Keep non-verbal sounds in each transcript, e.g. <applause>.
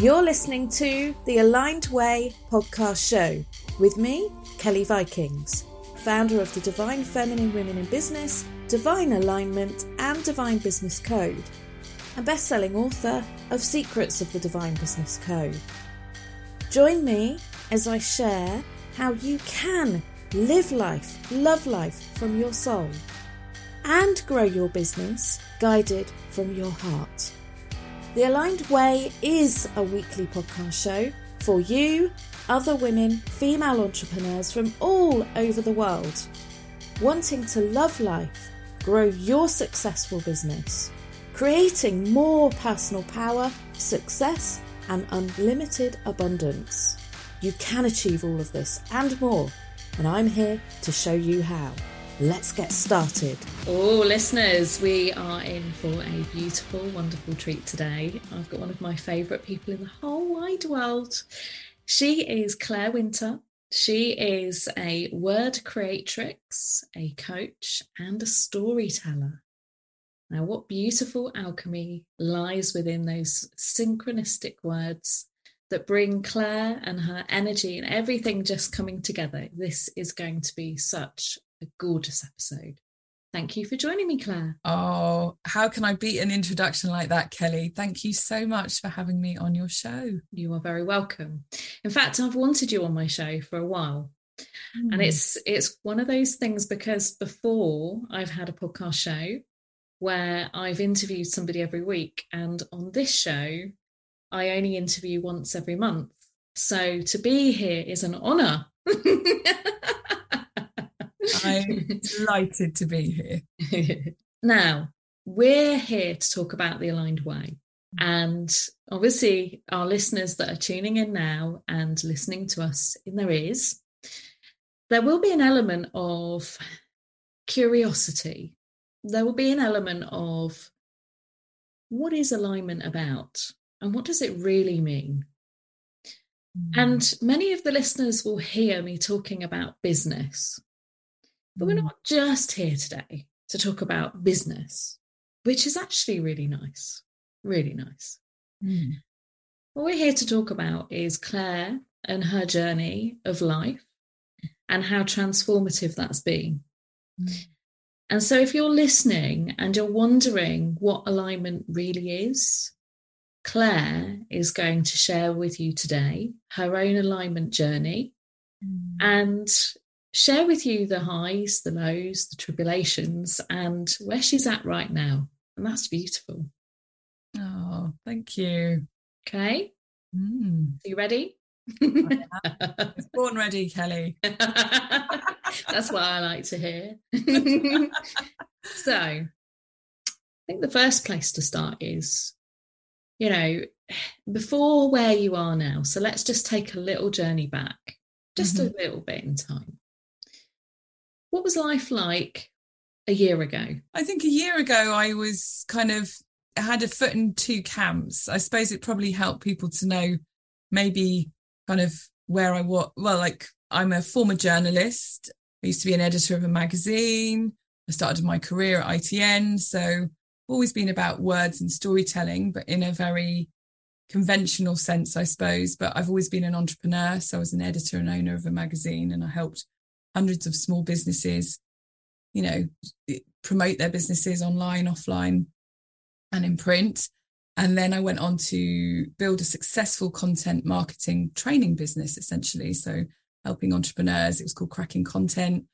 You're listening to the Aligned Way podcast show with me, Kelly Vikings, founder of the Divine Feminine Women in Business, Divine Alignment, and Divine Business Code, and best-selling author of Secrets of the Divine Business Code. Join me as I share how you can live life, love life from your soul, and grow your business guided from your heart. The Aligned Way is a weekly podcast show for you, other women, female entrepreneurs from all over the world, wanting to love life, grow your successful business, creating more personal power, success, and unlimited abundance. You can achieve all of this and more, and I'm here to show you how. Let's get started. Oh, listeners, we are in for a beautiful, wonderful treat today. I've got one of my favourite people in the whole wide world. She is Claire Winter. She is a word creatrix, a coach, and a storyteller. Now, what beautiful alchemy lies within those synchronistic words that bring Claire and her energy and everything just coming together. This is going to be such a gorgeous episode. Thank you for joining me, Claire. Oh, how can I beat an introduction like that, Kelly? Thank you so much for having me on your show. You are very welcome. In fact, I've wanted you on my show for a while. Mm. And hmm. it's it's one of those things because before I've had a podcast show where I've interviewed somebody every week and on this show I only interview once every month. So to be here is an honor. <laughs> I'm delighted to be here. <laughs> now, we're here to talk about the aligned way. And obviously, our listeners that are tuning in now and listening to us in their ears, there will be an element of curiosity. There will be an element of what is alignment about and what does it really mean? Mm. And many of the listeners will hear me talking about business. But we're mm. not just here today to talk about business, which is actually really nice, really nice. Mm. What we're here to talk about is Claire and her journey of life and how transformative that's been. Mm. And so, if you're listening and you're wondering what alignment really is, Claire is going to share with you today her own alignment journey mm. and share with you the highs, the lows, the tribulations, and where she's at right now. And that's beautiful. Oh, thank you. Okay. Mm. Are you ready? <laughs> born ready, Kelly. <laughs> that's what I like to hear. <laughs> so, I think the first place to start is, you know, before where you are now. So let's just take a little journey back, just mm-hmm. a little bit in time. What was life like a year ago? I think a year ago, I was kind of had a foot in two camps. I suppose it probably helped people to know maybe kind of where I was. Well, like I'm a former journalist. I used to be an editor of a magazine. I started my career at ITN. So always been about words and storytelling, but in a very conventional sense, I suppose. But I've always been an entrepreneur. So I was an editor and owner of a magazine and I helped hundreds of small businesses, you know, promote their businesses online, offline, and in print. And then I went on to build a successful content marketing training business, essentially. So helping entrepreneurs. It was called Cracking Content.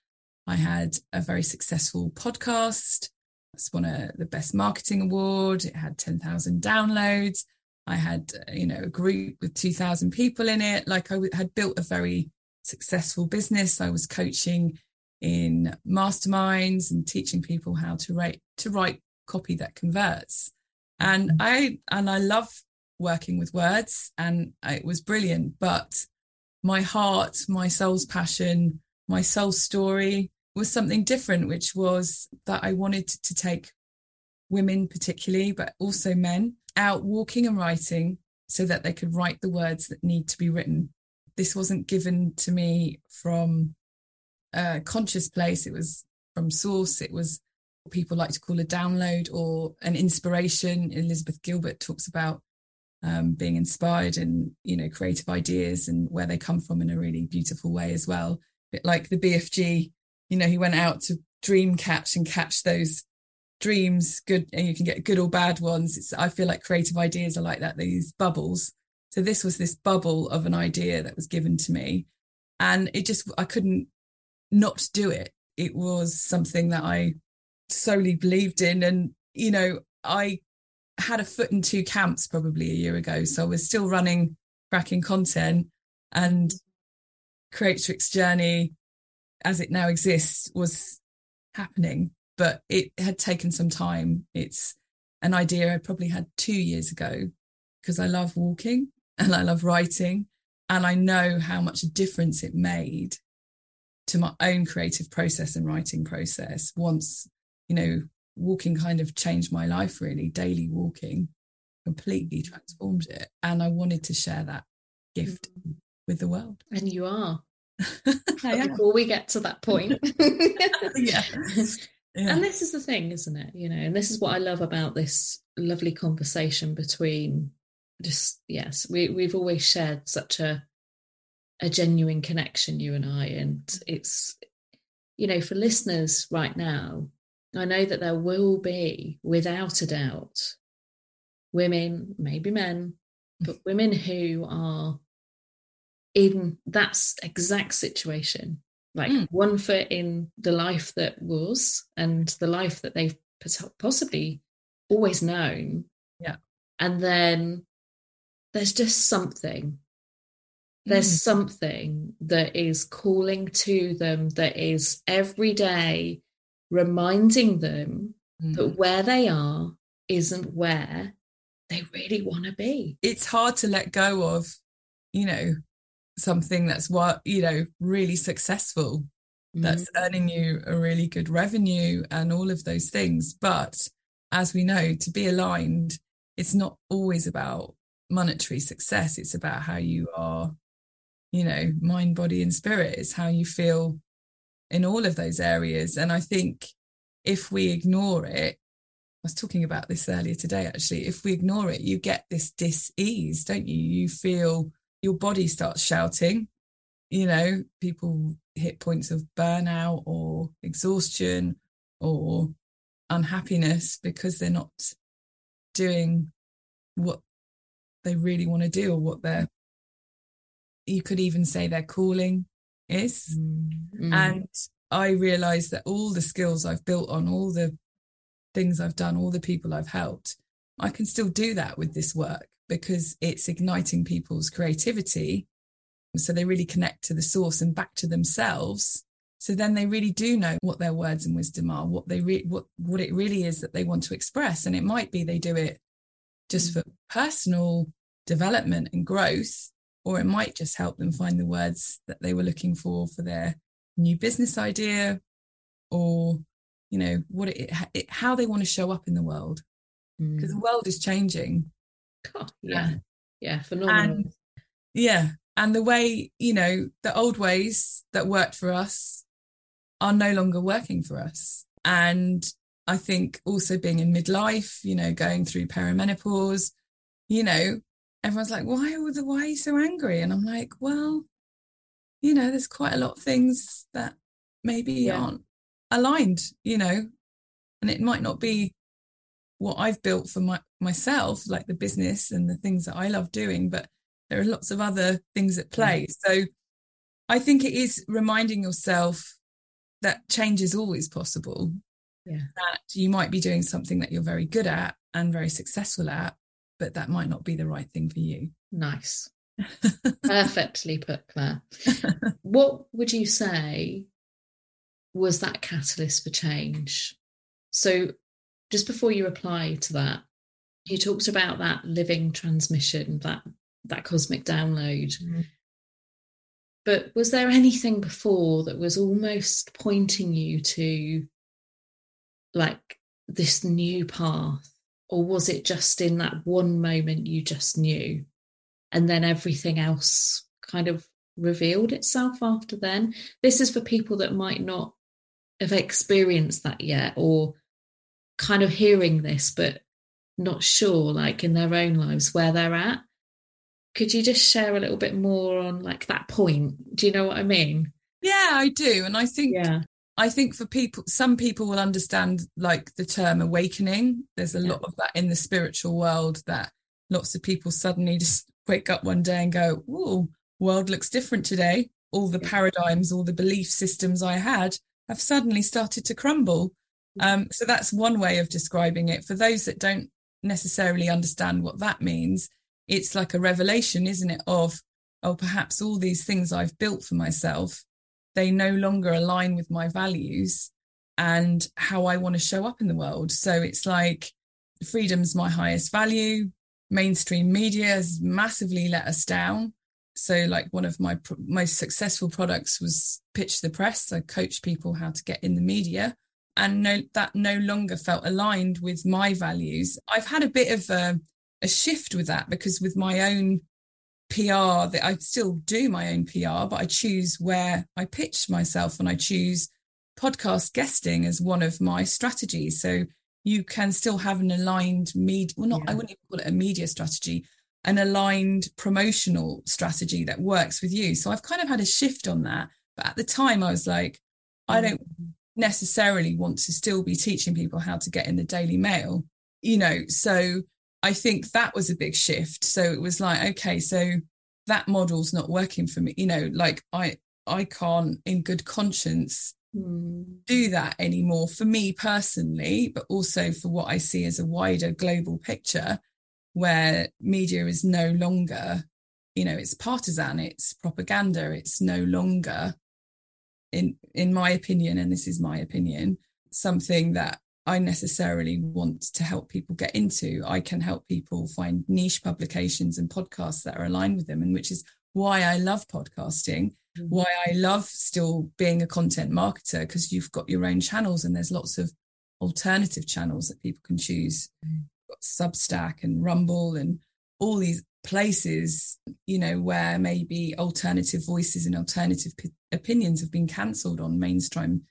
I had a very successful podcast. It's won a, the best marketing award. It had 10,000 downloads. I had, uh, you know, a group with 2000 people in it. Like I had built a very successful business. I was coaching in masterminds and teaching people how to write to write copy that converts. And mm-hmm. I and I love working with words and it was brilliant, but my heart, my soul's passion, my soul story was something different, which was that I wanted to take women particularly, but also men out walking and writing so that they could write the words that need to be written this wasn't given to me from a conscious place. It was from source. It was what people like to call a download or an inspiration. Elizabeth Gilbert talks about um, being inspired and you know creative ideas and where they come from in a really beautiful way as well. Bit like the BFG, you know, he went out to dream catch and catch those dreams, good, and you can get good or bad ones. It's, I feel like creative ideas are like that, these bubbles. So this was this bubble of an idea that was given to me, and it just I couldn't not do it. It was something that I solely believed in, and you know I had a foot in two camps probably a year ago. So I was still running cracking content and Creatrix journey as it now exists was happening, but it had taken some time. It's an idea I probably had two years ago because I love walking and I love writing. And I know how much a difference it made to my own creative process and writing process once, you know, walking kind of changed my life really daily walking completely transformed it and i wanted to share that gift mm-hmm. with the world and you are <laughs> before we get to that point <laughs> yeah. <laughs> yeah and this is the thing isn't it you know and this is what i love about this lovely conversation between just yes we, we've always shared such a a genuine connection you and i and it's you know for listeners right now I know that there will be, without a doubt, women, maybe men, but <laughs> women who are in that exact situation, like mm. one foot in the life that was and the life that they've possibly always known. Yeah. And then there's just something. There's mm. something that is calling to them that is every day reminding them mm. that where they are isn't where they really want to be. It's hard to let go of, you know, something that's what, you know, really successful, mm. that's earning you a really good revenue and all of those things. But as we know, to be aligned, it's not always about monetary success. It's about how you are, you know, mind, body, and spirit. It's how you feel in all of those areas. And I think if we ignore it, I was talking about this earlier today, actually. If we ignore it, you get this dis ease, don't you? You feel your body starts shouting. You know, people hit points of burnout or exhaustion or unhappiness because they're not doing what they really want to do or what they're you could even say their calling is. Mm. And I realized that all the skills I've built on, all the things I've done, all the people I've helped, I can still do that with this work because it's igniting people's creativity. So they really connect to the source and back to themselves. So then they really do know what their words and wisdom are, what they re- what what it really is that they want to express. And it might be they do it just for personal development and growth, or it might just help them find the words that they were looking for for their new business idea or you know what it, it how they want to show up in the world. Because mm. the world is changing. God, yeah. Yeah phenomenal. And, yeah and the way you know the old ways that worked for us are no longer working for us. And i think also being in midlife you know going through perimenopause you know everyone's like, why, are the, why are you so angry? And I'm like, well, you know, there's quite a lot of things that maybe yeah. aren't aligned, you know, and it might not be what I've built for my, myself, like the business and the things that I love doing, but there are lots of other things at play. So I think it is reminding yourself that change is always possible. Yeah. That you might be doing something that you're very good at and very successful at, but that might not be the right thing for you. Nice. <laughs> Perfectly put, Claire. what would you say was that catalyst for change? So, just before you reply to that, you talked about that living transmission, that that cosmic download. Mm-hmm. But was there anything before that was almost pointing you to like this new path or was it just in that one moment you just knew and then everything else kind of revealed itself after then this is for people that might not have experienced that yet or kind of hearing this but not sure, like in their own lives, where they're at. Could you just share a little bit more on like that point? Do you know what I mean? Yeah, I do. And I think Yeah. I think for people, some people will understand like the term awakening. There's a Yeah. lot of that in the spiritual world that lots of people suddenly just wake up one day and go, "Oh, world looks different today." All the Yeah. paradigms, all the belief systems I had have suddenly started to crumble. Um, so that's one way of describing it. For those that don't necessarily understand what that means, it's like a revelation, isn't it? Of, oh, perhaps all these things I've built for myself they no longer align with my values and how I want to show up in the world. So it's like freedom's my highest value. Mainstream media has massively let us down. So, like one of my pr- most successful products was Pitch the Press. I coach people how to get in the media, and no, that no longer felt aligned with my values. I've had a bit of a, a shift with that because with my own PR that I still do my own PR, but I choose where I pitch myself and I choose podcast guesting as one of my strategies. So you can still have an aligned media, well, not, I wouldn't even call it a media strategy, an aligned promotional strategy that works with you. So I've kind of had a shift on that. But at the time, I was like, I don't necessarily want to still be teaching people how to get in the Daily Mail, you know. So I think that was a big shift. So it was like, okay, so that model's not working for me, you know, like I I can't in good conscience Mm. do that anymore for me personally, but also for what I see as a wider global picture where media is no longer, you know, it's partisan, it's propaganda, it's no longer in in my opinion, and this is my opinion, something that I necessarily want to help people get into. I can help people find niche publications and podcasts that are aligned with them, and which is why I love podcasting Mm. why I love still being a content marketer because you've got your own channels and there's lots of alternative channels that people can choose. Mm. Got Substack and Rumble and all these places, you know, where maybe alternative voices and alternative p- opinions have been cancelled on mainstream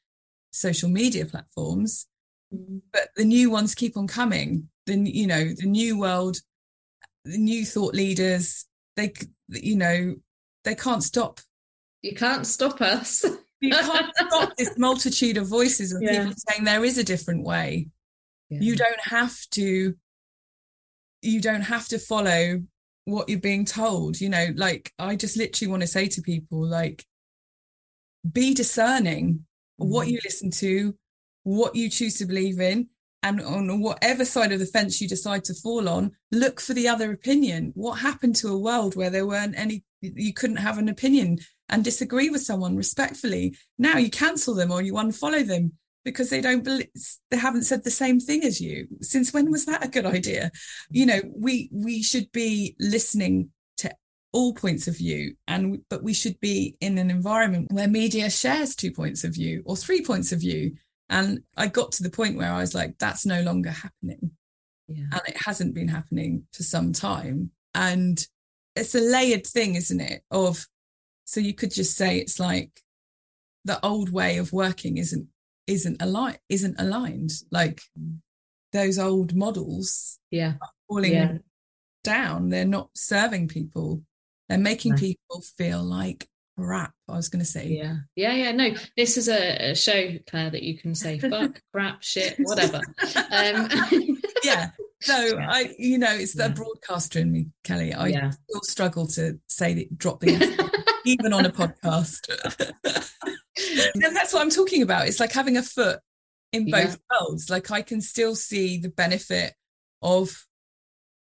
social media platforms. Mm. But the new ones keep on coming. The you know the new world, the new thought leaders. They you know they can't stop You can't stop us. you <laughs> can't stop this multitude of voices of Yeah. people saying there is a different way Yeah. you don't have to you don't have to follow what you're being told you know like i just literally want to say to people like be discerning what Mhm. you listen to what you choose to believe in and on whatever side of the fence you decide to fall on look for the other opinion. What happened to a world where there weren't any you couldn't have an opinion and disagree with someone respectfully? Now you cancel them or you unfollow them because they don't believe they haven't said the same thing as you. Since when was that a good idea? You know we we should be listening to all points of view and but we should be in an environment where media shares two points of view or three points of view and i got to the point where i was like that's no longer happening. Yeah. and it hasn't been happening for some time. And it's a layered thing isn't it of so you could just say it's like the old way of working isn't isn't aligned isn't aligned. Like mm. those old models Yeah. falling Yeah. down. They're not serving people. They're making people feel like crap i was going to say Yeah. Yeah. Yeah. No, this is a, a show, Claire, that you can say fuck, <laughs> crap, shit, whatever. Um, <laughs> yeah so Yeah. i you know it's the Yeah. broadcaster in me kelly i Yeah. still struggle to say that drop the <laughs> even on a podcast and that's what i'm talking about it's like having a foot in both worlds like i can still see the benefit of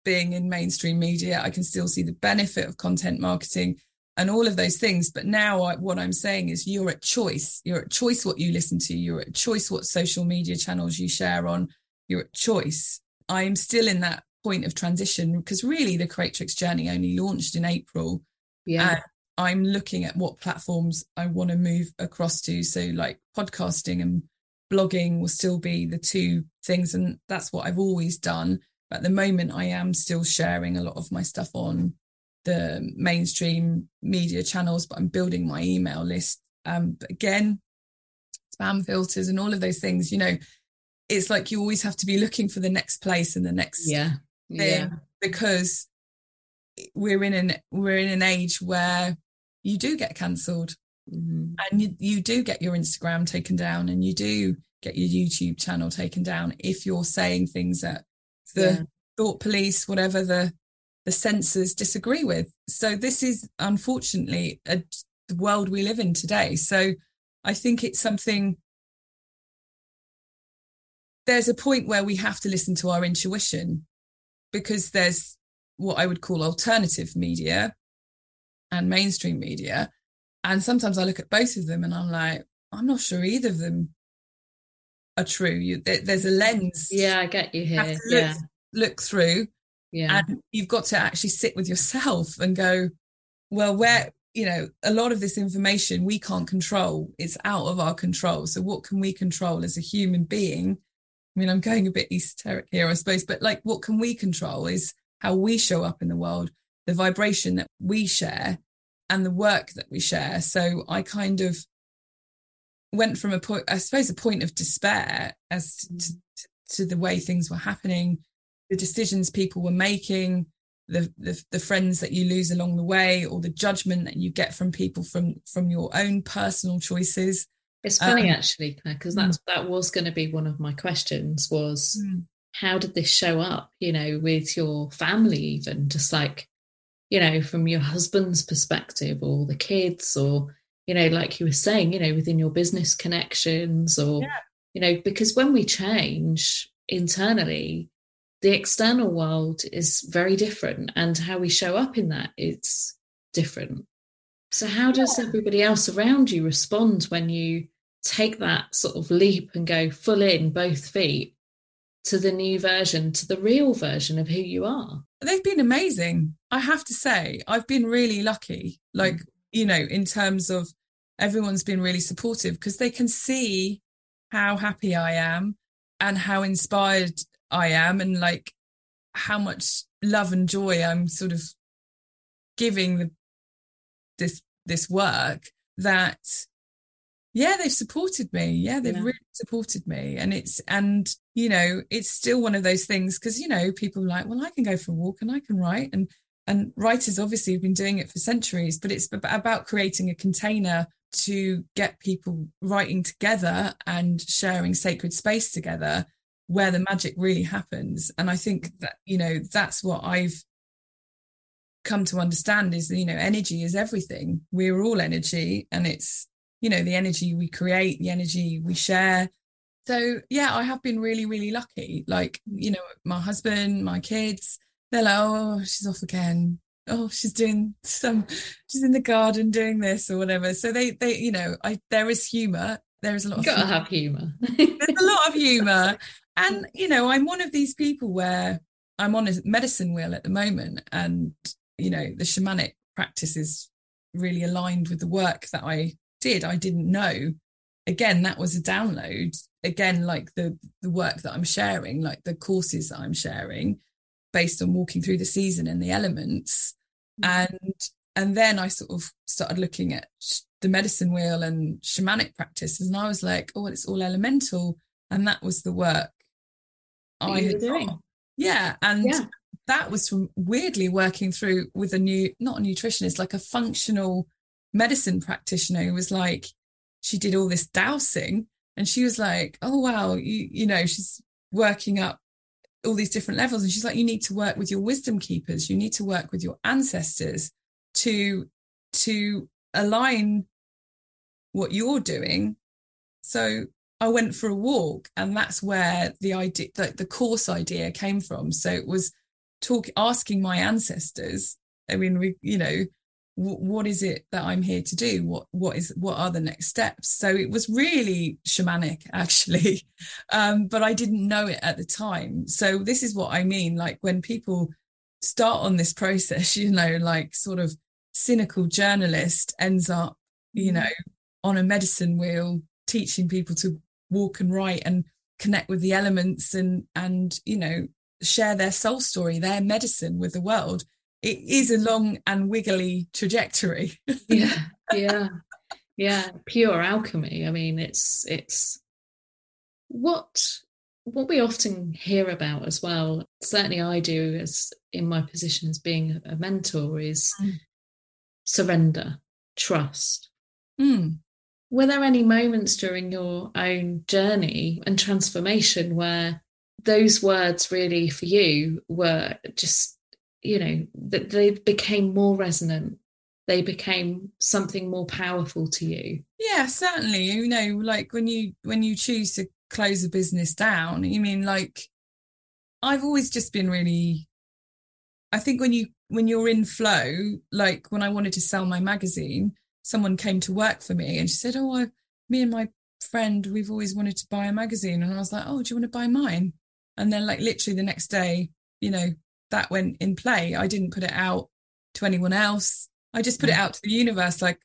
being in mainstream media i can still see the benefit of content marketing and all of those things but now I, what i'm saying is you're at choice you're at choice what you listen to you're at choice what social media channels you share on you're at choice i'm still in that point of transition because really the creatrix journey only launched in april yeah. and I'm looking at what platforms I want to move across to. So, like podcasting and blogging will still be the two things, and that's what I've always done. But at the moment, I am still sharing a lot of my stuff on the mainstream media channels, but I'm building my email list. Um, but again, spam filters and all of those things, you know, it's like you always have to be looking for the next place and the next yeah thing yeah because we're in an we're in an age where you do get cancelled Mhm. and you, you do get your Instagram taken down and you do get your YouTube channel taken down if you're saying things that the Yeah. thought police, whatever the the censors disagree with. So this is unfortunately a, the world we live in today. So I think it's something. There's a point where we have to listen to our intuition because there's what I would call alternative media and mainstream media. And sometimes I look at both of them and I'm like, I'm not sure either of them are true. You, there, there's a lens yeah i get you you here look, yeah look through yeah. And you've got to actually sit with yourself and go well where you know a lot of this information we can't control. It's out of our control. So what can we control as a human being? I mean i'm going a bit esoteric here i suppose but like what can we control is how we show up in the world the vibration that we share and the work that we share. So i kind of went from a point i suppose a point of despair as to, to the way things were happening the decisions people were making the, the the friends that you lose along the way or the judgment that you get from people from from your own personal choices it's funny Um, actually because mm. that's that was going to be one of my questions was how did this show up you know with your family even just like you know from your husband's perspective or the kids or you know like you were saying you know within your business connections or Yeah. you know because when we change internally the external world is very different and how we show up in that it's different. So how does everybody else around you respond when you take that sort of leap and go full in both feet to the new version, to the real version of who you are. they've been amazing i have to say. I've been really lucky like mm. you know in terms of everyone's been really supportive because they can see how happy i am and how inspired i am and like how much love and joy i'm sort of giving the this this work that yeah they've supported me. Yeah they've Yeah. really supported me. And it's and you know it's still one of those things because you know people are like well i can go for a walk and i can write. And and writers obviously have been doing it for centuries but it's about creating a container to get people writing together and sharing sacred space together where the magic really happens. And i think that you know that's what i've come to understand is that you know energy is everything. We're all energy and it's you know the energy we create the energy we share. So yeah i have been really really lucky. Like you know my husband my kids they're like oh she's off again. Oh she's doing some she's in the garden doing this or whatever. So they they you know i there is humor. There is a lot You of gotta humor. have humour. there's a lot of humor <laughs> and you know i'm one of these people where i'm on a medicine wheel at the moment and you know the shamanic practice is really aligned with the work that i did. I didn't know. Again that was a download. Again like the the work that i'm sharing like the courses that i'm sharing based on walking through the season and the elements. Mm-hmm. And and then i sort of started looking at sh- the medicine wheel and shamanic practices and i was like oh it's all elemental. And that was the work Oh, I you had doing. yeah and Yeah. that was from weirdly working through with a new not a nutritionist like a functional medicine practitioner who was like she did all this dowsing and she was like oh wow you you know she's working up all these different levels and she's like you need to work with your wisdom keepers you need to work with your ancestors to to align what you're doing so i went for a walk and that's where the idea the, the course idea came from. So it was talk asking my ancestors i mean we you know what is it that i'm here to do? What what is what are the next steps? So it was really shamanic <laughs> actually. Um but i didn't know it at the time. So this is what i mean like when people start on this <laughs> process you know like sort of cynical journalist ends up you know on a medicine wheel teaching people to walk and write and connect with the elements and and you know share their soul story their medicine with the world it is a long and wiggly trajectory <laughs> yeah, yeah, yeah. Pure alchemy. I mean, it's it's what what we often hear about as well, certainly I do as in my position as being a mentor, is mm. surrender, trust. Mm. Were there any moments during your own journey and transformation where those words really for you were just, you know, that they became more resonant? They became something more powerful to you. Yeah, certainly. You know, like when you when you choose to close a business down. You mean like I've always just been really I think when you when you're in flow, like when I wanted to sell my magazine, someone came to work for me and she said, Oh, I, me and my friend, we've always wanted to buy a magazine. And I was like, Oh, do you want to buy mine? And then like literally the next day, you know, that went in play. I didn't put it out to anyone else. I just put it mm. out to the universe like,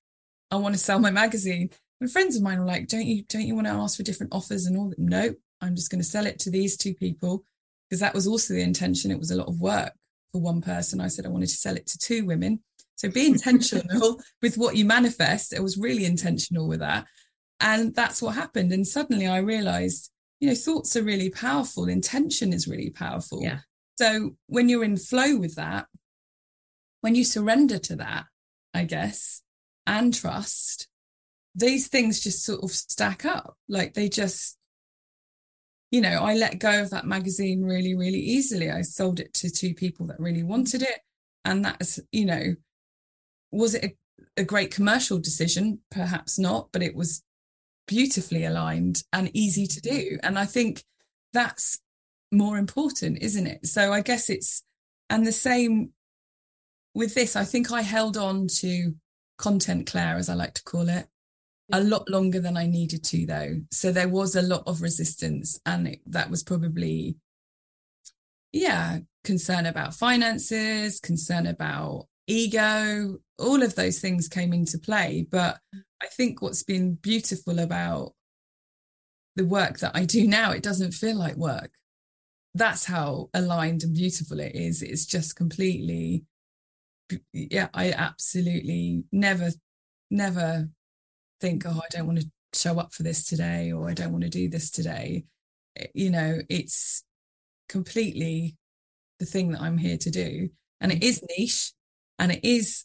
I want to sell my magazine. And friends of mine were like, "Don't you don't you want to ask for different offers and all that?" No, I'm just going to sell it to these two people because that was also the intention. It was a lot of work for one person. I said I wanted to sell it to two women. So be intentional with what you manifest. It was really intentional with that. And that's what happened. And suddenly I realized, you know, thoughts are really powerful. Intention is really powerful. Yeah. So when you're in flow with that, when you surrender to that, I guess, and trust, these things just sort of stack up. Like they just, you know, I let go of that magazine really, really easily. I sold it to two people that really wanted it. And that's, you know, was it a, a great commercial decision? Perhaps not, but it was beautifully aligned and easy to do. And I think that's more important, isn't it? So I guess it's, and the same with this, I think I held on to content, Claire, as I like to call it, a lot longer than I needed to, though. So there was a lot of resistance, and it, that was probably, yeah, concern about finances, concern about ego, all of those things came into play. But I think what's been beautiful about the work that I do now, it doesn't feel like work. That's how aligned and beautiful it is. It's just completely, yeah, I absolutely never, never think, oh, I don't want to show up for this today or I don't want to do this today. Eh, you know, it's completely the thing that I'm here to do. And it is niche and it is,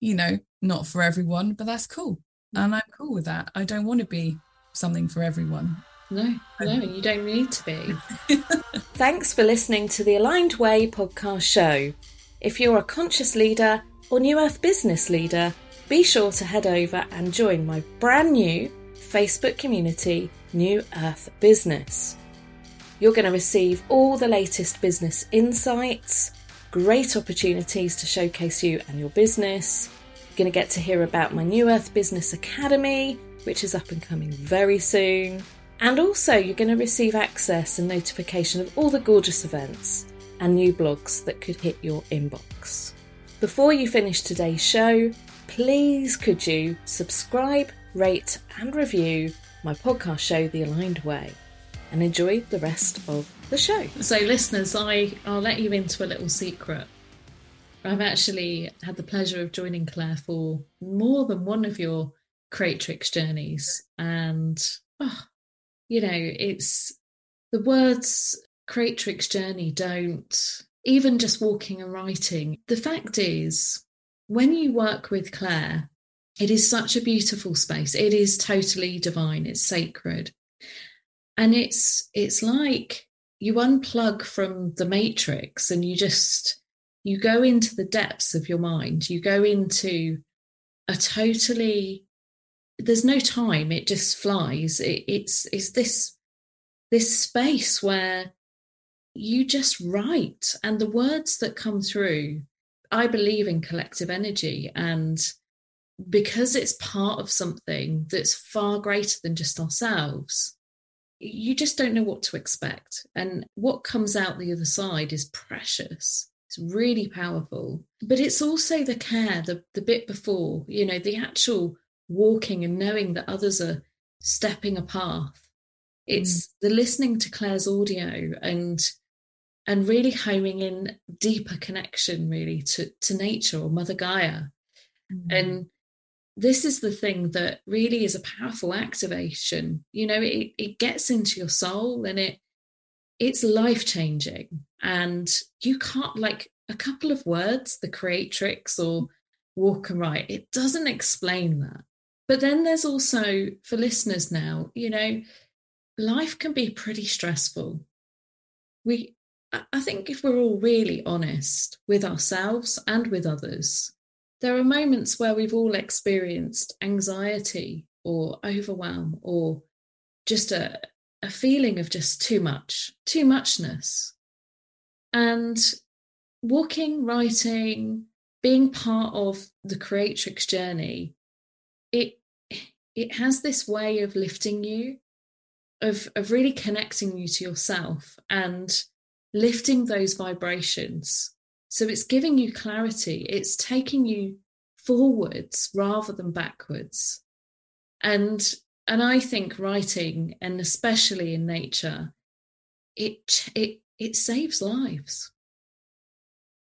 you know, not for everyone, but that's cool. Mm. And I'm cool with that. I don't want to be something for everyone. No, no, you don't need to be. <laughs> Thanks for listening to the Aligned Way podcast show. If you're a conscious leader or New Earth business leader, be sure to head over and join my brand new Facebook community, New Earth Business. You're going to receive all the latest business insights, great opportunities to showcase you and your business. You're going to get to hear about my New Earth Business Academy, which is up and coming very soon. And also, you're going to receive access and notification of all the gorgeous events and new blogs that could hit your inbox. Before you finish today's show, please could you subscribe, rate, and review my podcast show, The Aligned Way, and enjoy the rest of the show. So, listeners, I, I'll let you into a little secret. I've actually had the pleasure of joining Claire for more than one of your creatrix journeys. And, oh, you know, it's the words creatrix journey don't, even just walking and writing. The fact is, when you work with Claire, it is such a beautiful space. It is totally divine. It's sacred. And it's it's like you unplug from the matrix and you just you go into the depths of your mind. You go into a totally there's no time, it just flies. It, it's it's this this space where you just write and the words that come through I believe in collective energy and because it's part of something that's far greater than just ourselves, you just don't know what to expect. And what comes out the other side is precious. It's really powerful. But it's also the care, the, the bit before, you know, the actual walking and knowing that others are stepping a path. It's mm. the listening to Claire's audio and and really homing in deeper connection really to, to nature or Mother Gaia. Mm. And this is the thing that really is a powerful activation. You know, it, it gets into your soul and it it's life changing. And you can't like a couple of words, the creatrix or walk and write, it doesn't explain that. But then there's also for listeners now, you know, life can be pretty stressful. We I think if we're all really honest with ourselves and with others, there are moments where we've all experienced anxiety or overwhelm or just a, a feeling of just too much, too muchness. And walking, writing, being part of the creatrix journey, it it has this way of lifting you, of of really connecting you to yourself and lifting those vibrations. So it's giving you clarity, it's taking you forwards rather than backwards. And and I think writing, and especially in nature, it it it saves lives.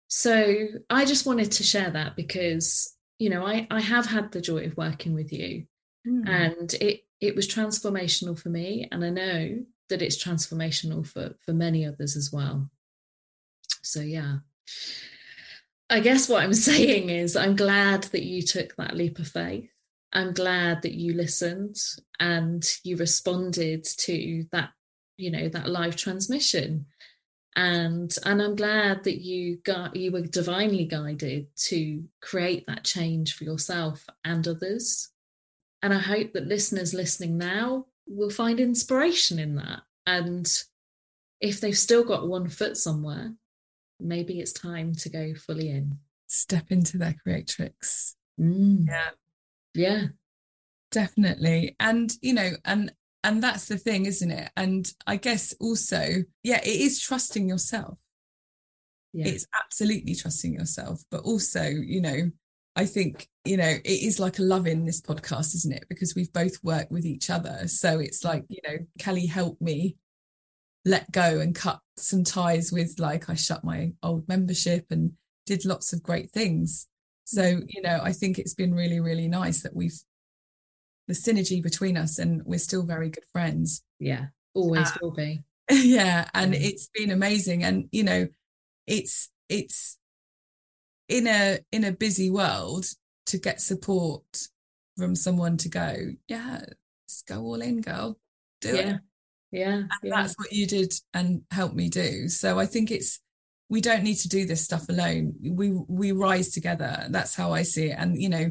So I just wanted to share that because you know I I have had the joy of working with you, mm. and it it was transformational for me, and I know that it's transformational for for many others as well so yeah i guess what i'm <laughs> saying is i'm glad that you took that leap of faith. I'm glad that you listened and you responded to that you know that live transmission. And and i'm glad that you got you were divinely guided to create that change for yourself and others. And i hope that listeners listening now will find inspiration in that. And if they've still got one foot somewhere, maybe it's time to go fully in. Step into their creatrix. Mm. Yeah. Yeah. Definitely. And, you know, and and that's the thing, isn't it? And I guess also, yeah, it is trusting yourself. Yeah. It's absolutely trusting yourself, but also, you know, I think, you know, it is like a love in this podcast, isn't it? Because we've both worked with each other. So it's like, you know, Kelly helped me let go and cut some ties with, like, I shut my old membership and did lots of great things. So, mm-hmm. you know, I think it's been really, really nice that we've the synergy between us and we're still very good friends. Yeah, always uh, will be. <laughs> Yeah. And yeah. it's been amazing. And, you know, it's, it's, in a in a busy world to get support from someone to go yeah let's go all in girl do yeah. it yeah, and yeah. that's what you did and helped me do so i think it's we don't need to do this stuff alone we we rise together that's how i see it and you know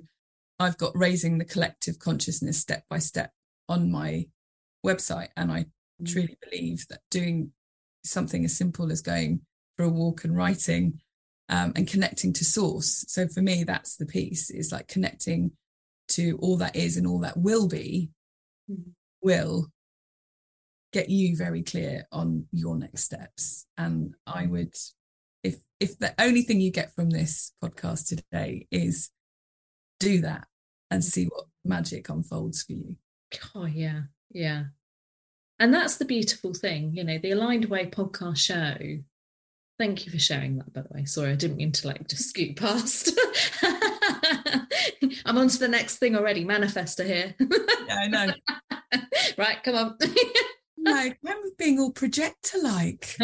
i've got raising the collective consciousness step by step on my website and i mm. truly believe that doing something as simple as going for a walk and writing um, and connecting to source. So for me, that's the piece is like connecting to all that is and all that will be, mm-hmm. will get you very clear on your next steps. And I mm-hmm. would, if if the only thing you get from this podcast today is do that and mm-hmm. see what magic unfolds for you. Oh yeah, yeah. And that's the beautiful thing, you know, the Aligned Way podcast show Thank you for sharing that, by the way. Sorry, I didn't mean to like just scoot past. <laughs> I'm on to the next thing already. Manifester here. yeah, I know. <laughs> right, come on. <laughs> like, we're being all projector like. <laughs>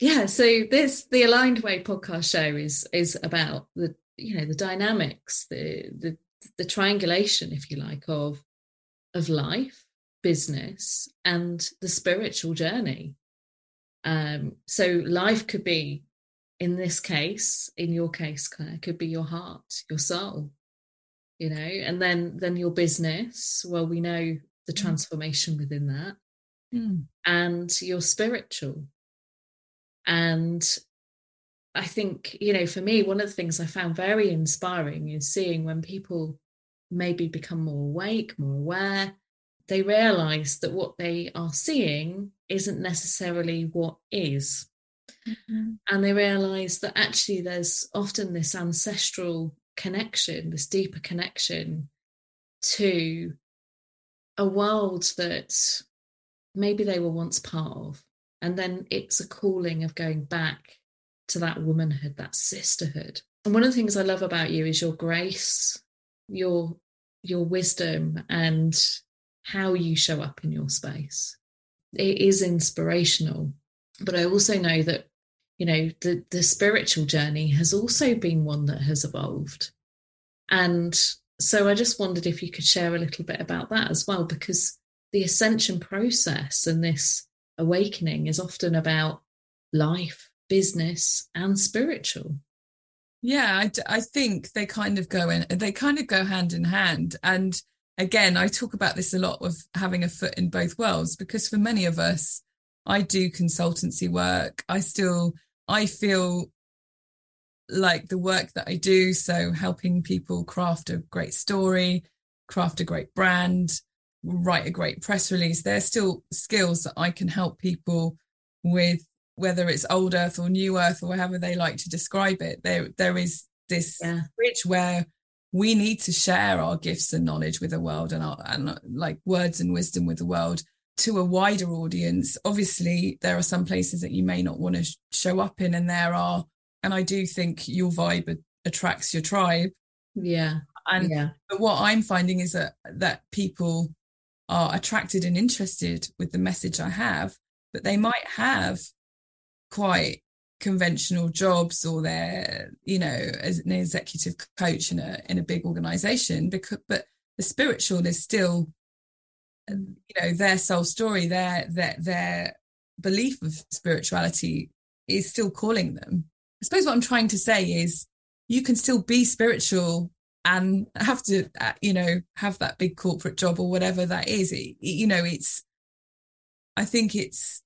yeah, so this the Aligned Way podcast show is is about the you know the dynamics, the the the triangulation, if you like, of of life business and the spiritual journey. Um, so life could be, in this case, in your case, Claire, could be your heart, your soul, you know, and then then your business. Well, we know the mm. transformation within that, mm. and your spiritual. And I think, you know, for me, one of the things I found very inspiring is seeing when people maybe become more awake, more aware, they realize that what they are seeing isn't necessarily what is. Mm-hmm. And they realize that actually there's often this ancestral connection, this deeper connection to a world that maybe they were once part of. And then it's a calling of going back to that womanhood, that sisterhood. And one of the things I love about you is your grace, your your wisdom and how you show up in your space. It is inspirational. But I also know that, you know, the, the spiritual journey has also been one that has evolved. And so I just wondered if you could share a little bit about that as well, because the ascension process and this awakening is often about life, business, and spiritual. Yeah, I, I think they kind of go in, they kind of go hand in hand. And again, I talk about this a lot of having a foot in both worlds because for many of us, I do consultancy work. I still, I feel like the work that I do. So helping people craft a great story, craft a great brand, write a great press release. They're still skills that I can help people with, whether it's old earth or new earth or however they like to describe it. There, there is this yeah. bridge where we need to share our gifts and knowledge with the world and our and like words and wisdom with the world to a wider audience. Obviously, there are some places that you may not want to sh- show up in, and there are, and I do think your vibe attracts your tribe. Yeah. And yeah. but what I'm finding is that that people are attracted and interested with the message I have, but they might have quite conventional jobs or they're, you know, as an executive coach in a in a big organization because but the spiritual is still you know their soul story their their their belief of spirituality is still calling them. I suppose what i'm trying to say is you can still be spiritual and have to uh, you know have that big corporate job or whatever that is. It, you know it's i think it's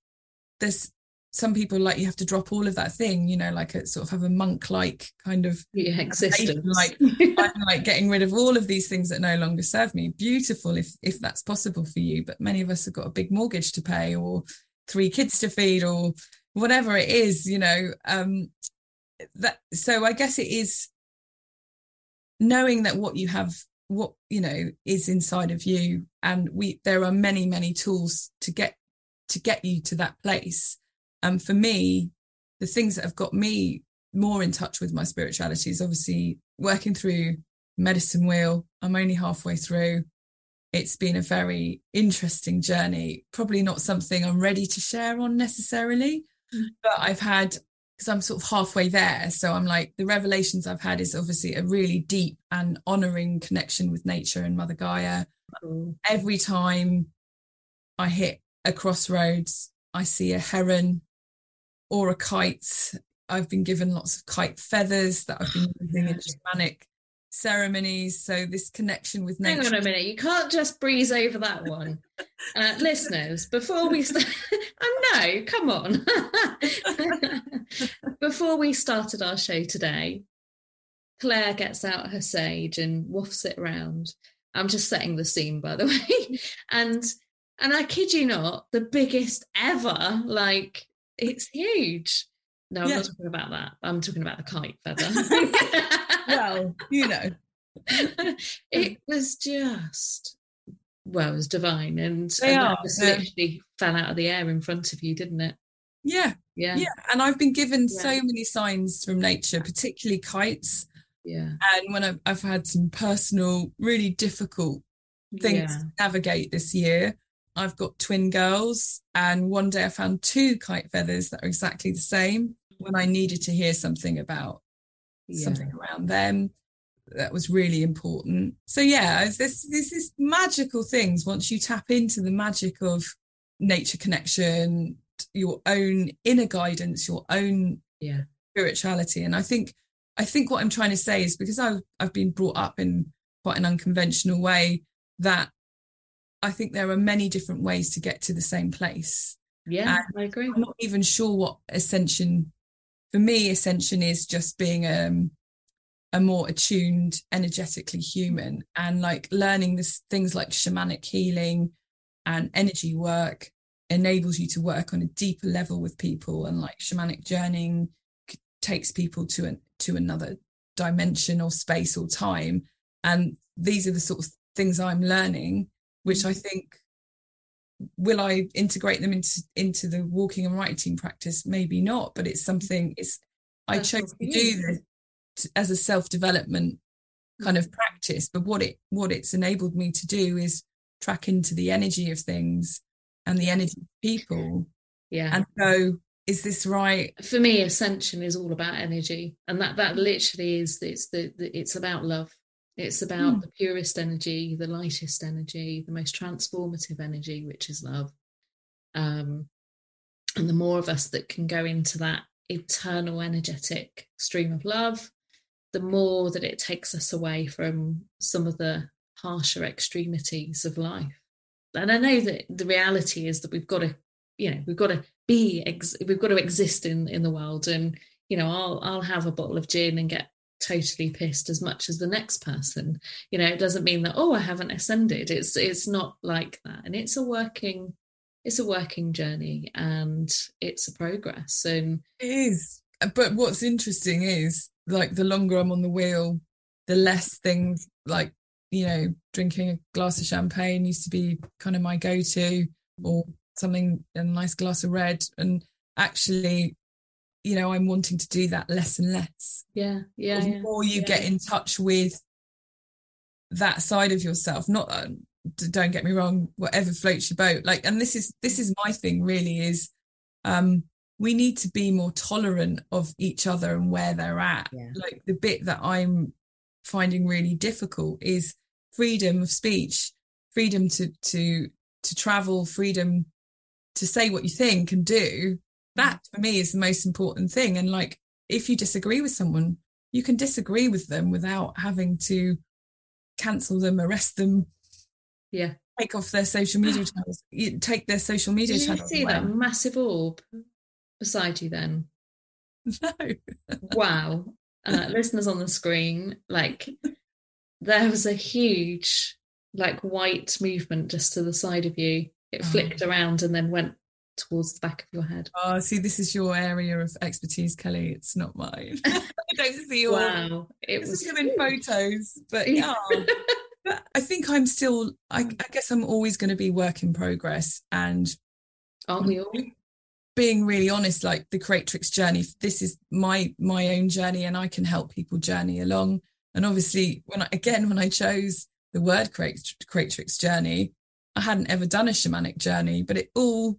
there's some people like you have to drop all of that thing you know like a sort of have a monk like kind of yeah, existence like i'm like getting rid of all of these things that no longer serve me. Beautiful if if that's possible for you but many of us have got a big mortgage to pay or three kids to feed or whatever it is you know um that so i guess it is knowing that what you have what you know is inside of you and we there are many many tools to get to get you to that place and for me the things that have got me more in touch with my spirituality is obviously working through medicine wheel i'm only halfway through it's been a very interesting journey probably not something i'm ready to share on necessarily mm. but i've had because I'm sort of halfway there. So I'm like, the revelations I've had is obviously a really deep and honoring connection with nature and Mother Gaia. Cool. Every time I hit a crossroads, I see a heron or a kite. I've been given lots of kite feathers that I've been using in shamanic ceremonies. So this connection with nature. Hang on a minute, you can't just breeze over that one. <laughs> Uh, listeners, before we start, <laughs> oh no, come on. <laughs> before we started our show today, Claire gets out her sage and wafts it around. I'm just setting the scene, by the way. and and I kid you not, the biggest ever. Like it's huge. No, I'm yeah. not talking about that. I'm talking about the kite feather <laughs> well, you know. <laughs> it was just well, it was divine and, they and are, literally fell out of the air in front of you, didn't it? Yeah. Yeah. Yeah. And I've been given yeah. so many signs from nature, particularly kites. Yeah. And when I've, I've had some personal, really difficult things yeah. to navigate this year, I've got twin girls. And one day I found two kite feathers that are exactly the same when I needed to hear something about yeah. something around them that was really important so yeah this this is magical things once you tap into the magic of nature connection your own inner guidance your own yeah spirituality and i think i think what i'm trying to say is because i've i've been brought up in quite an unconventional way that i think there are many different ways to get to the same place. Yeah and i agree. I'm not even sure what ascension for me, ascension is just being um, a more attuned, energetically human, and like learning this things like shamanic healing and energy work enables you to work on a deeper level with people, and like shamanic journeying takes people to an, to another dimension or space or time, and these are the sort of things I'm learning, which I think will I integrate them into into the walking and writing practice? Maybe not, but it's something. It's I chose to do this as a self development kind of mm. practice. But what it what it's enabled me to do is track into the energy of things and the energy of people. Yeah. And so is this right? For me, ascension is all about energy. And that that literally is it's the, the it's about love. It's about mm. the purest energy, the lightest energy, the most transformative energy, which is love. Um, and the more of us that can go into that eternal energetic stream of love, the more that it takes us away from some of the harsher extremities of life. And I know that the reality is that we've got to, you know, we've got to be, ex- we've got to exist in in the world. And you know, I'll I'll have a bottle of gin and get totally pissed as much as the next person. You know, it doesn't mean that oh, I haven't ascended. It's it's not like that, and it's a working it's a working journey and it's a progress and it is uh, but what's interesting is like the longer i'm on the wheel the less things like you know drinking a glass of champagne used to be kind of my go-to or something a nice glass of red and actually you know i'm wanting to do that less and less yeah yeah the yeah, more you yeah. get in touch with that side of yourself not uh, don't get me wrong whatever floats your boat like and this is this is my thing really is um we need to be more tolerant of each other and where they're at Yeah. like the bit that i'm finding really difficult is freedom of speech freedom to to to travel freedom to say what you think and do that for me is the most important thing. And like if you disagree with someone you can disagree with them without having to cancel them arrest them yeah. take off their social media <gasps> channels you take their social media did you channels see away. that massive orb beside you then? <laughs> No. Wow. Uh, listeners on the screen like there was a huge like white movement just to the side of you. It Oh. flicked around and then went towards the back of your head. Oh see this is your area of expertise kelly. It's not mine. <laughs> I don't see you all wow it This was in photos but yeah. But I think I'm still I, I guess I'm always going to be work in progress and aren't we all? being really honest like the creatrix journey this is my my own journey and i can help people journey along. And obviously when i again when i chose the word creat- creatrix journey i hadn't ever done a shamanic journey but it all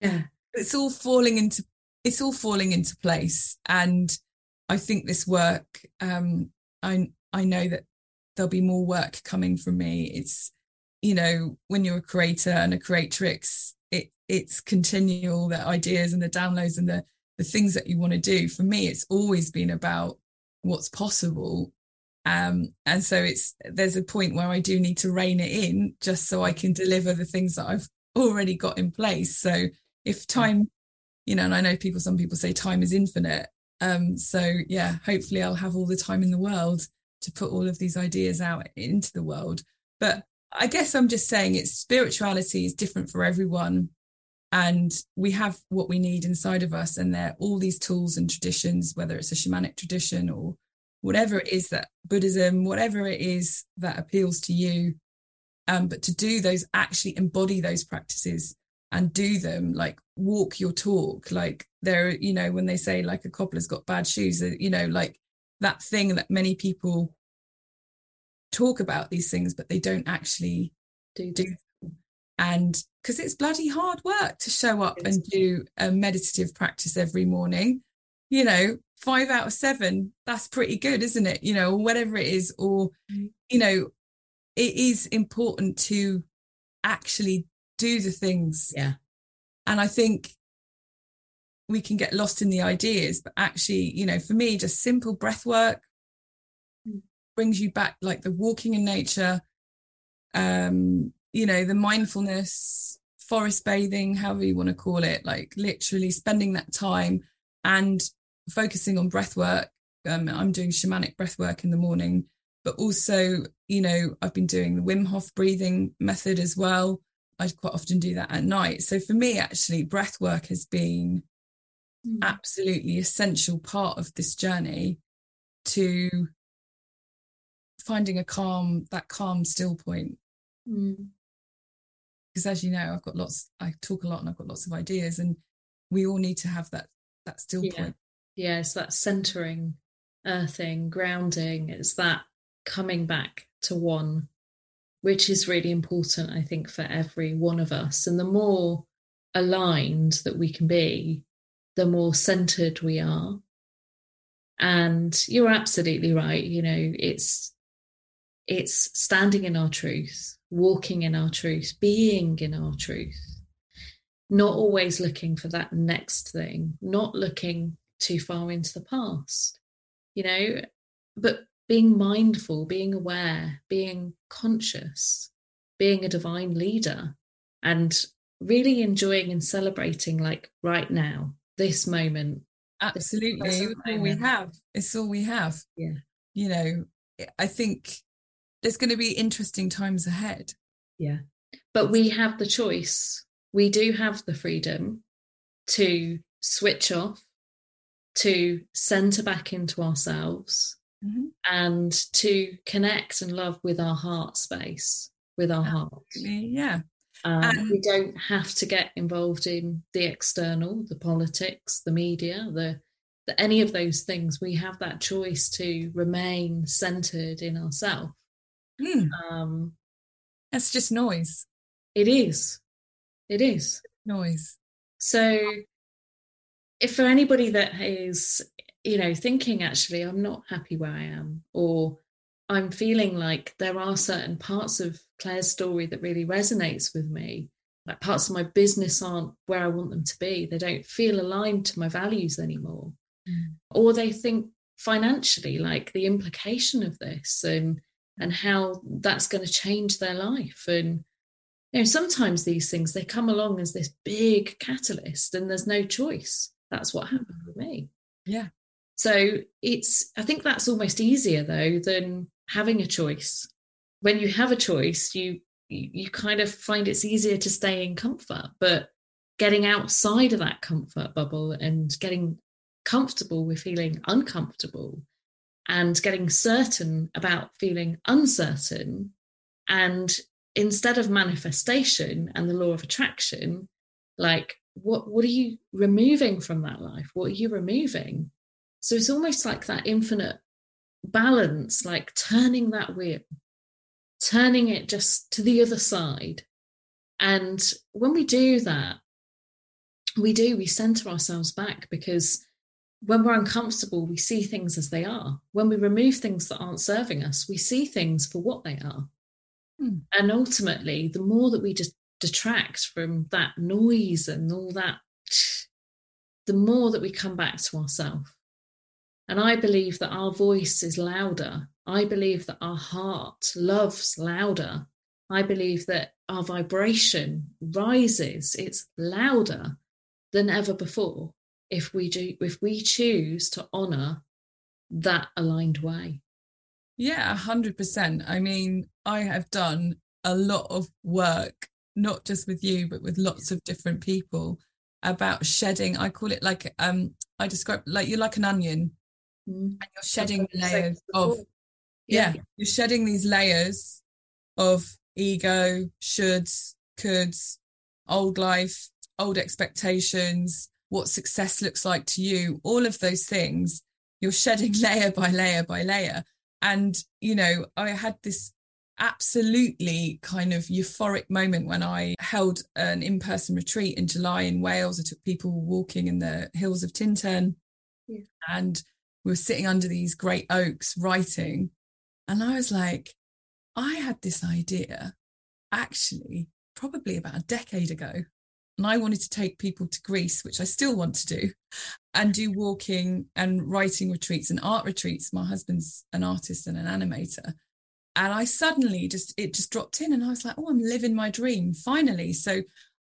yeah. It's all falling into it's all falling into place. And i think this work um i i know that there'll be more work coming from me. It's you know when you're a creator and a creatrix it it's continual the ideas and the downloads and the the things that you want to do. For me it's always been about what's possible. Um and so it's there's a point where i do need to rein it in just so i can deliver the things that i've already got in place. So if time you know and i know people some people say time is infinite. Um so yeah hopefully i'll have all the time in the world to put all of these ideas out into the world. But i guess i'm just saying it's spirituality is different for everyone and we have what we need inside of us and there are all these tools and traditions whether it's a shamanic tradition or whatever it is that buddhism whatever it is that appeals to you. Um, but to do those actually embody those practices and do them like walk your talk. Like there you know when they say like a cobbler's got bad shoes you know like that thing that many people talk about these things but they don't actually do do and because it's bloody hard work to show up and do a meditative practice every morning. You know five out of seven that's pretty good isn't it? You know or whatever it is or Mm. you know it is important to actually do the things. Yeah. And i think we can get lost in the ideas but actually you know for me just simple breath work Mm. brings you back like the walking in nature um you know the mindfulness forest bathing however you want to call it like literally spending that time and focusing on breath work. Um, i'm doing shamanic breath work in the morning but also you know i've been doing the wim hof breathing method as well i quite often do that at night so for me actually breath work has been Mm. absolutely essential part of this journey to finding a calm that calm still point Mm. because as you know i've got lots i talk a lot and i've got lots of ideas and we all need to have that that still Yeah. point Yeah, it's that centering, earthing, grounding. It's that coming back to one, which is really important, I think, for every one of us. And the more aligned that we can be, the more centered we are. And you're absolutely right. You know, it's it's standing in our truth, walking in our truth, being in our truth, not always looking for that next thing, not looking too far into the past, you know, but being mindful, being aware, being conscious, being a divine leader, and really enjoying and celebrating, like right now, this moment. Absolutely. This all we have. It's all we have. Yeah. You know, I think there's going to be interesting times ahead. Yeah. But we have the choice. We do have the freedom to switch off, to center back into ourselves, mm-hmm. and to connect and love with our heart space, with our heart. Yeah. Um, and we don't have to get involved in the external, the politics, the media, the, the any of those things. We have that choice to remain centered in ourselves Mm. Um, That's just noise. It is. It is noise. So, if for anybody that is, you know, thinking actually, I'm not happy where I am, or I'm feeling like there are certain parts of Claire's story that really resonates with me, like parts of my business aren't where I want them to be. They don't feel aligned to my values anymore. Mm. Or they think financially, like the implication of this and and how that's going to change their life and you know sometimes these things they come along as this big catalyst and there's no choice that's what happened with me yeah so it's i think that's almost easier though than having a choice when you have a choice you you kind of find it's easier to stay in comfort but getting outside of that comfort bubble and getting comfortable with feeling uncomfortable and getting certain about feeling uncertain. And instead of manifestation and the law of attraction, like what what are you removing from that life? What are you removing? So it's almost like that infinite balance, like turning that wheel, turning it just to the other side. And when we do that, we do, we center ourselves back because when we're uncomfortable, we see things as they are. When we remove things that aren't serving us, we see things for what they are. Hmm. And ultimately, the more that we just detract from that noise and all that, the more that we come back to ourselves. And I believe that our voice is louder. I believe that our heart loves louder. I believe that our vibration rises, it's louder than ever before if we do if we choose to honor that aligned way yeah 100% i mean i have done a lot of work not just with you but with lots of different people about shedding i call it like um i describe like you're like an onion. And you're shedding layers of yeah. yeah you're shedding these layers of ego shoulds coulds old life old expectations what success looks like to you, all of those things, you're shedding <laughs> layer by layer by layer. And, you know, I had this absolutely kind of euphoric moment when I held an in person retreat in July in Wales. I took people walking in the hills of Tintern yeah. and we were sitting under these great oaks writing. And I was like, I had this idea actually probably about a decade ago and I wanted to take people to Greece, which I still want to do, and do walking and writing retreats and art retreats. My husband's an artist and an animator. And I suddenly just, it just dropped in and I was like, oh, I'm living my dream finally. So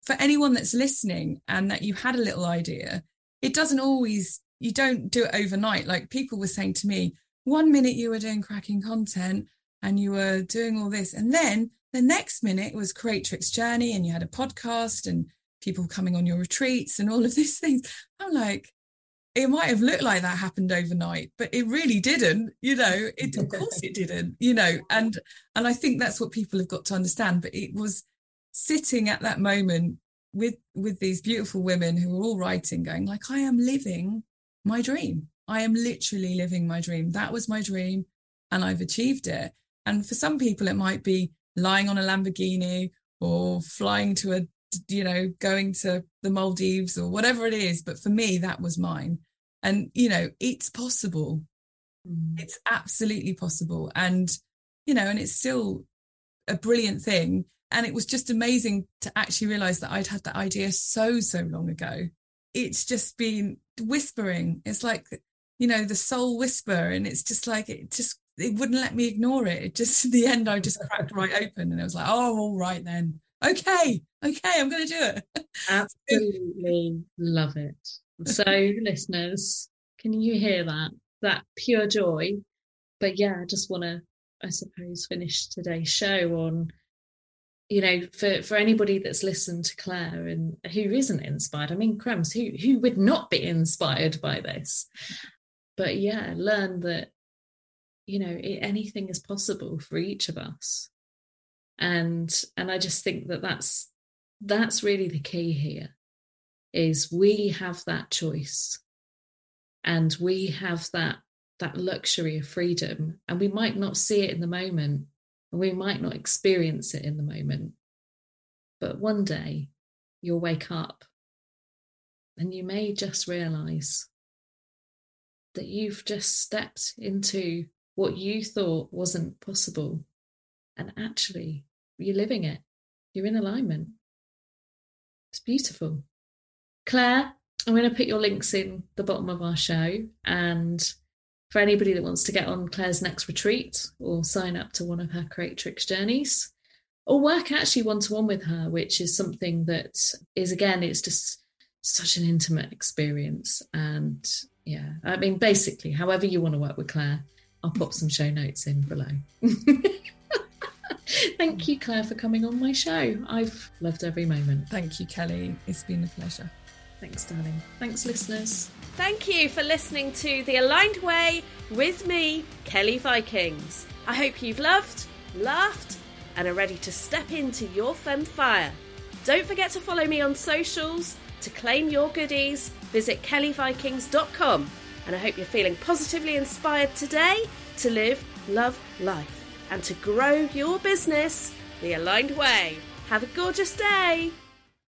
for anyone that's listening and that you had a little idea, it doesn't always, you don't do it overnight. Like people were saying to me, one minute you were doing cracking content and you were doing all this. And then the next minute was Creatrix Journey and you had a podcast and people coming on your retreats and all of these things. I'm like, it might have looked like that happened overnight, but it really didn't, you know, it of course it didn't, you know, and and I think that's what people have got to understand. But it was sitting at that moment with with these beautiful women who were all writing, going, like, I am living my dream. I am literally living my dream. That was my dream and I've achieved it. And for some people, it might be lying on a Lamborghini or flying to a, you know, going to the Maldives or whatever it is. But for me, that was mine. And, you know, it's possible. Mm. It's absolutely possible. And, you know, and it's still a brilliant thing. And it was just amazing to actually realize that I'd had that idea so, so long ago. It's just been whispering. It's like, you know, the soul whisper. And it's just like, it just, it wouldn't let me ignore it. it just, <laughs> in the end, I just cracked right open and it was like, oh, all right then. Okay. Okay. I'm going to do it. Absolutely love it. So, <laughs> listeners, can you hear that? That pure joy. But yeah, I just want to, I suppose, finish today's show on, you know, for, for anybody that's listened to Claire and who isn't inspired. I mean, crumbs, who who would not be inspired by this? But yeah, learn that, you know, anything is possible for each of us. And and I just think that that's that's really the key here is we have that choice and we have that that luxury of freedom and we might not see it in the moment we might not experience it in the moment but one day you'll wake up and you may just realize that you've just stepped into what you thought wasn't possible. And actually you're living it. You're in alignment. It's beautiful. Claire I'm going to put your links in the bottom of our show. And for anybody that wants to get on Claire's next retreat or sign up to one of her Creatrix journeys or work actually one to one with her, which is something that is, again, it's just such an intimate experience. And yeah, I mean, basically, however you want to work with Claire, I'll pop some show notes in below. <laughs> Thank you, Claire, for coming on my show. I've loved every moment. Thank you, Kelly. It's been a pleasure. Thanks, darling. Thanks, listeners. Thank you for listening to The Aligned Way with me, Kelly Vikings. I hope you've loved, laughed, and are ready to step into your fun fire. Don't forget to follow me on socials. To claim your goodies, visit kellyvikings.com. And I hope you're feeling positively inspired today to live, love, life, and to grow your business the aligned way. Have a gorgeous day.